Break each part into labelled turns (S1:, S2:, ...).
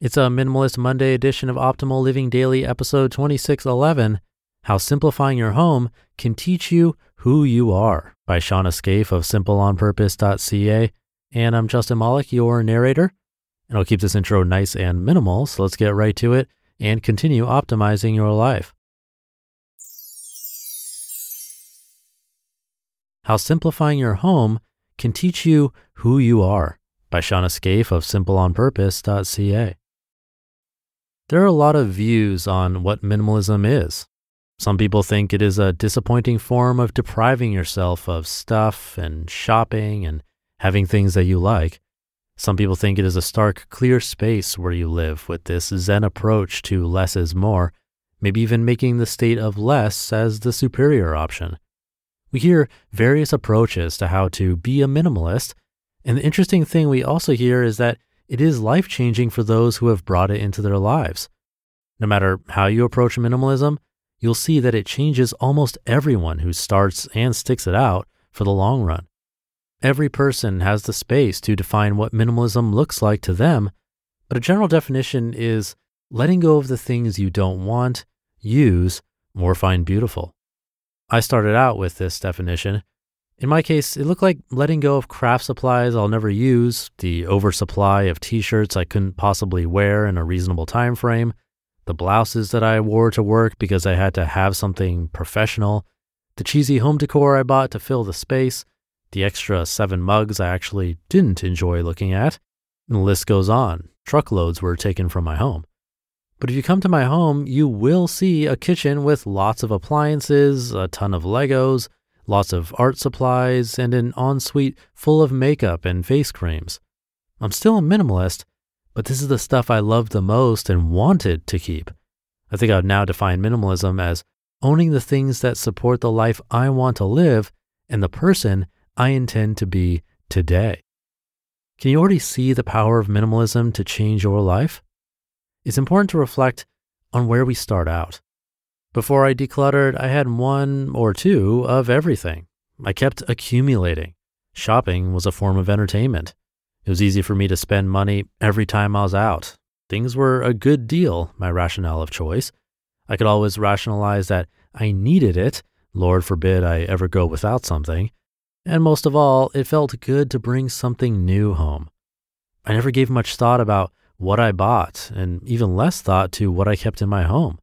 S1: It's a Minimalist Monday edition of Optimal Living Daily, episode 2611 How Simplifying Your Home Can Teach You Who You Are by Shawna Scaife of simpleonpurpose.ca. And I'm Justin Malik, your narrator. And I'll keep this intro nice and minimal, so let's get right to it and continue optimizing your life. How Simplifying Your Home Can Teach You Who You Are by Shawna Scaife of simpleonpurpose.ca. There are a lot of views on what minimalism is. Some people think it is a disappointing form of depriving yourself of stuff and shopping and having things that you like. Some people think it is a stark, clear space where you live with this Zen approach to less is more, maybe even making the state of less as the superior option. We hear various approaches to how to be a minimalist, and the interesting thing we also hear is that it is life changing for those who have brought it into their lives. No matter how you approach minimalism, you'll see that it changes almost everyone who starts and sticks it out for the long run. Every person has the space to define what minimalism looks like to them, but a general definition is letting go of the things you don't want, use, or find beautiful. I started out with this definition in my case, it looked like letting go of craft supplies I'll never use, the oversupply of t-shirts I couldn't possibly wear in a reasonable time frame, the blouses that I wore to work because I had to have something professional, the cheesy home decor I bought to fill the space, the extra seven mugs I actually didn't enjoy looking at, and the list goes on. Truckloads were taken from my home. But if you come to my home, you will see a kitchen with lots of appliances, a ton of Legos, lots of art supplies, and an ensuite full of makeup and face creams. I'm still a minimalist, but this is the stuff I loved the most and wanted to keep. I think I would now define minimalism as owning the things that support the life I want to live and the person I intend to be today. Can you already see the power of minimalism to change your life? It's important to reflect on where we start out. Before I decluttered, I had one or two of everything. I kept accumulating. Shopping was a form of entertainment. It was easy for me to spend money every time I was out. Things were a good deal, my rationale of choice. I could always rationalize that I needed it. Lord forbid I ever go without something. And most of all, it felt good to bring something new home. I never gave much thought about what I bought, and even less thought to what I kept in my home.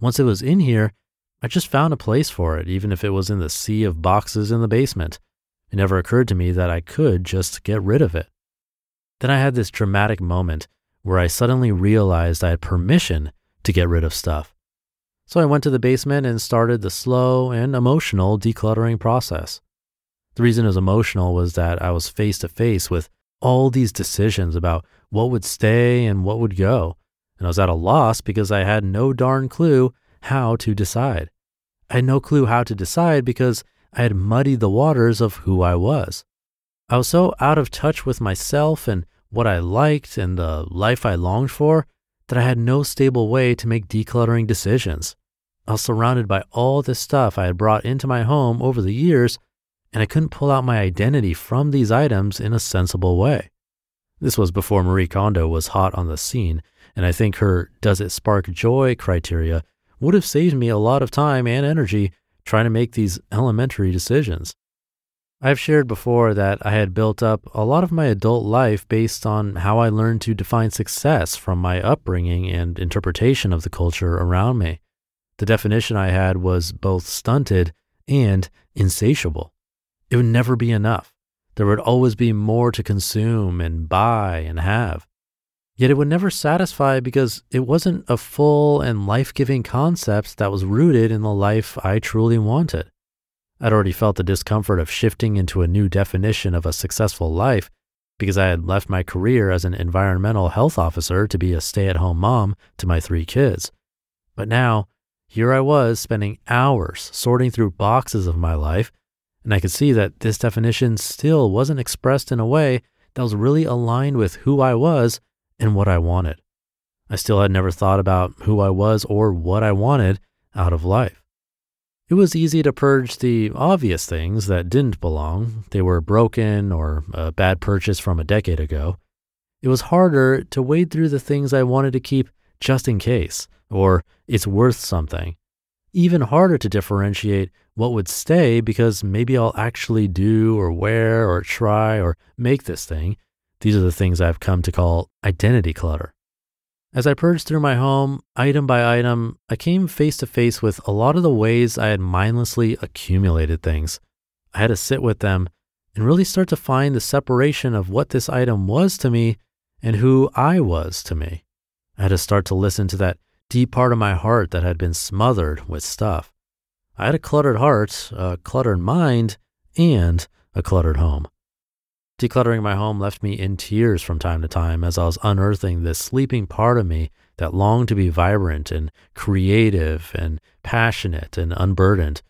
S1: Once it was in here, I just found a place for it, even if it was in the sea of boxes in the basement. It never occurred to me that I could just get rid of it. Then I had this dramatic moment where I suddenly realized I had permission to get rid of stuff. So I went to the basement and started the slow and emotional decluttering process. The reason it was emotional was that I was face to face with all these decisions about what would stay and what would go and I was at a loss because I had no darn clue how to decide. I had no clue how to decide because I had muddied the waters of who I was. I was so out of touch with myself and what I liked and the life I longed for that I had no stable way to make decluttering decisions. I was surrounded by all this stuff I had brought into my home over the years, and I couldn't pull out my identity from these items in a sensible way. This was before Marie Kondo was hot on the scene, and I think her does it spark joy criteria would have saved me a lot of time and energy trying to make these elementary decisions. I've shared before that I had built up a lot of my adult life based on how I learned to define success from my upbringing and interpretation of the culture around me. The definition I had was both stunted and insatiable. It would never be enough. There would always be more to consume and buy and have. Yet it would never satisfy because it wasn't a full and life giving concept that was rooted in the life I truly wanted. I'd already felt the discomfort of shifting into a new definition of a successful life because I had left my career as an environmental health officer to be a stay at home mom to my three kids. But now, here I was spending hours sorting through boxes of my life, and I could see that this definition still wasn't expressed in a way that was really aligned with who I was and what I wanted. I still had never thought about who I was or what I wanted out of life. It was easy to purge the obvious things that didn't belong. They were broken or a bad purchase from a decade ago. It was harder to wade through the things I wanted to keep just in case, or it's worth something. Even harder to differentiate what would stay because maybe I'll actually do or wear or try or make this thing. These are the things I've come to call identity clutter. As I purged through my home, item by item, I came face to face with a lot of the ways I had mindlessly accumulated things. I had to sit with them and really start to find the separation of what this item was to me and who I was to me. I had to start to listen to that deep part of my heart that had been smothered with stuff. I had a cluttered heart, a cluttered mind, and a cluttered home. Decluttering my home left me in tears from time to time as I was unearthing this sleeping part of me that longed to be vibrant and creative and passionate and unburdened.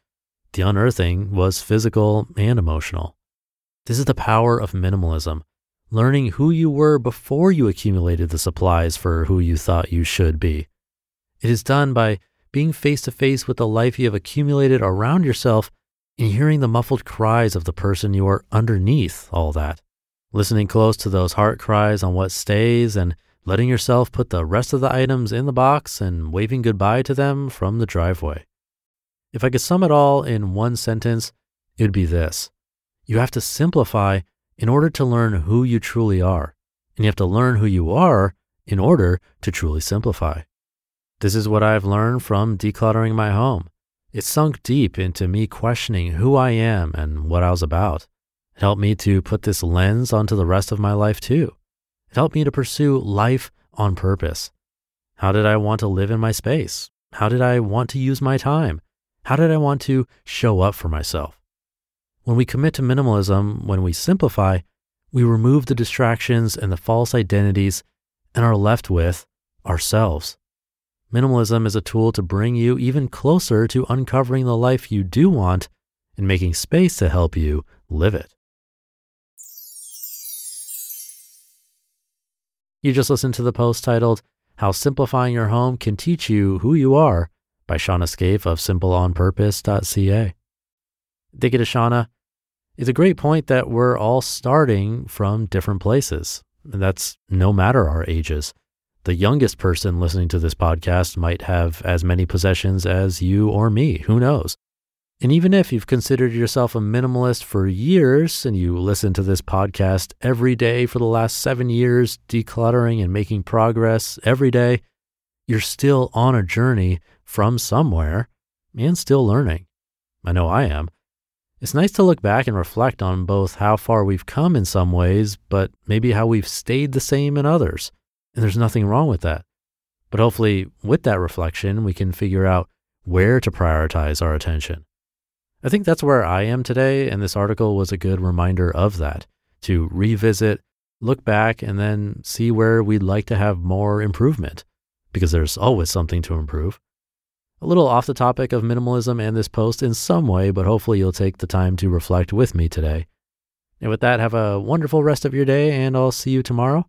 S1: The unearthing was physical and emotional. This is the power of minimalism, learning who you were before you accumulated the supplies for who you thought you should be. It is done by being face to face with the life you have accumulated around yourself and hearing the muffled cries of the person you are underneath all that. Listening close to those heart cries on what stays and letting yourself put the rest of the items in the box and waving goodbye to them from the driveway. If I could sum it all in one sentence, it would be this You have to simplify in order to learn who you truly are, and you have to learn who you are in order to truly simplify. This is what I've learned from decluttering my home. It sunk deep into me questioning who I am and what I was about. It helped me to put this lens onto the rest of my life too. It helped me to pursue life on purpose. How did I want to live in my space? How did I want to use my time? How did I want to show up for myself? When we commit to minimalism, when we simplify, we remove the distractions and the false identities and are left with ourselves. Minimalism is a tool to bring you even closer to uncovering the life you do want and making space to help you live it. You just listened to the post titled, How Simplifying Your Home Can Teach You Who You Are by Shawna Scaife of simpleonpurpose.ca. Thank you to Shawna. It's a great point that we're all starting from different places. And that's no matter our ages the youngest person listening to this podcast might have as many possessions as you or me. Who knows? And even if you've considered yourself a minimalist for years and you listen to this podcast every day for the last seven years, decluttering and making progress every day, you're still on a journey from somewhere and still learning. I know I am. It's nice to look back and reflect on both how far we've come in some ways, but maybe how we've stayed the same in others. And there's nothing wrong with that. But hopefully, with that reflection, we can figure out where to prioritize our attention. I think that's where I am today, and this article was a good reminder of that to revisit, look back, and then see where we'd like to have more improvement, because there's always something to improve. A little off the topic of minimalism and this post in some way, but hopefully you'll take the time to reflect with me today. And with that, have a wonderful rest of your day, and I'll see you tomorrow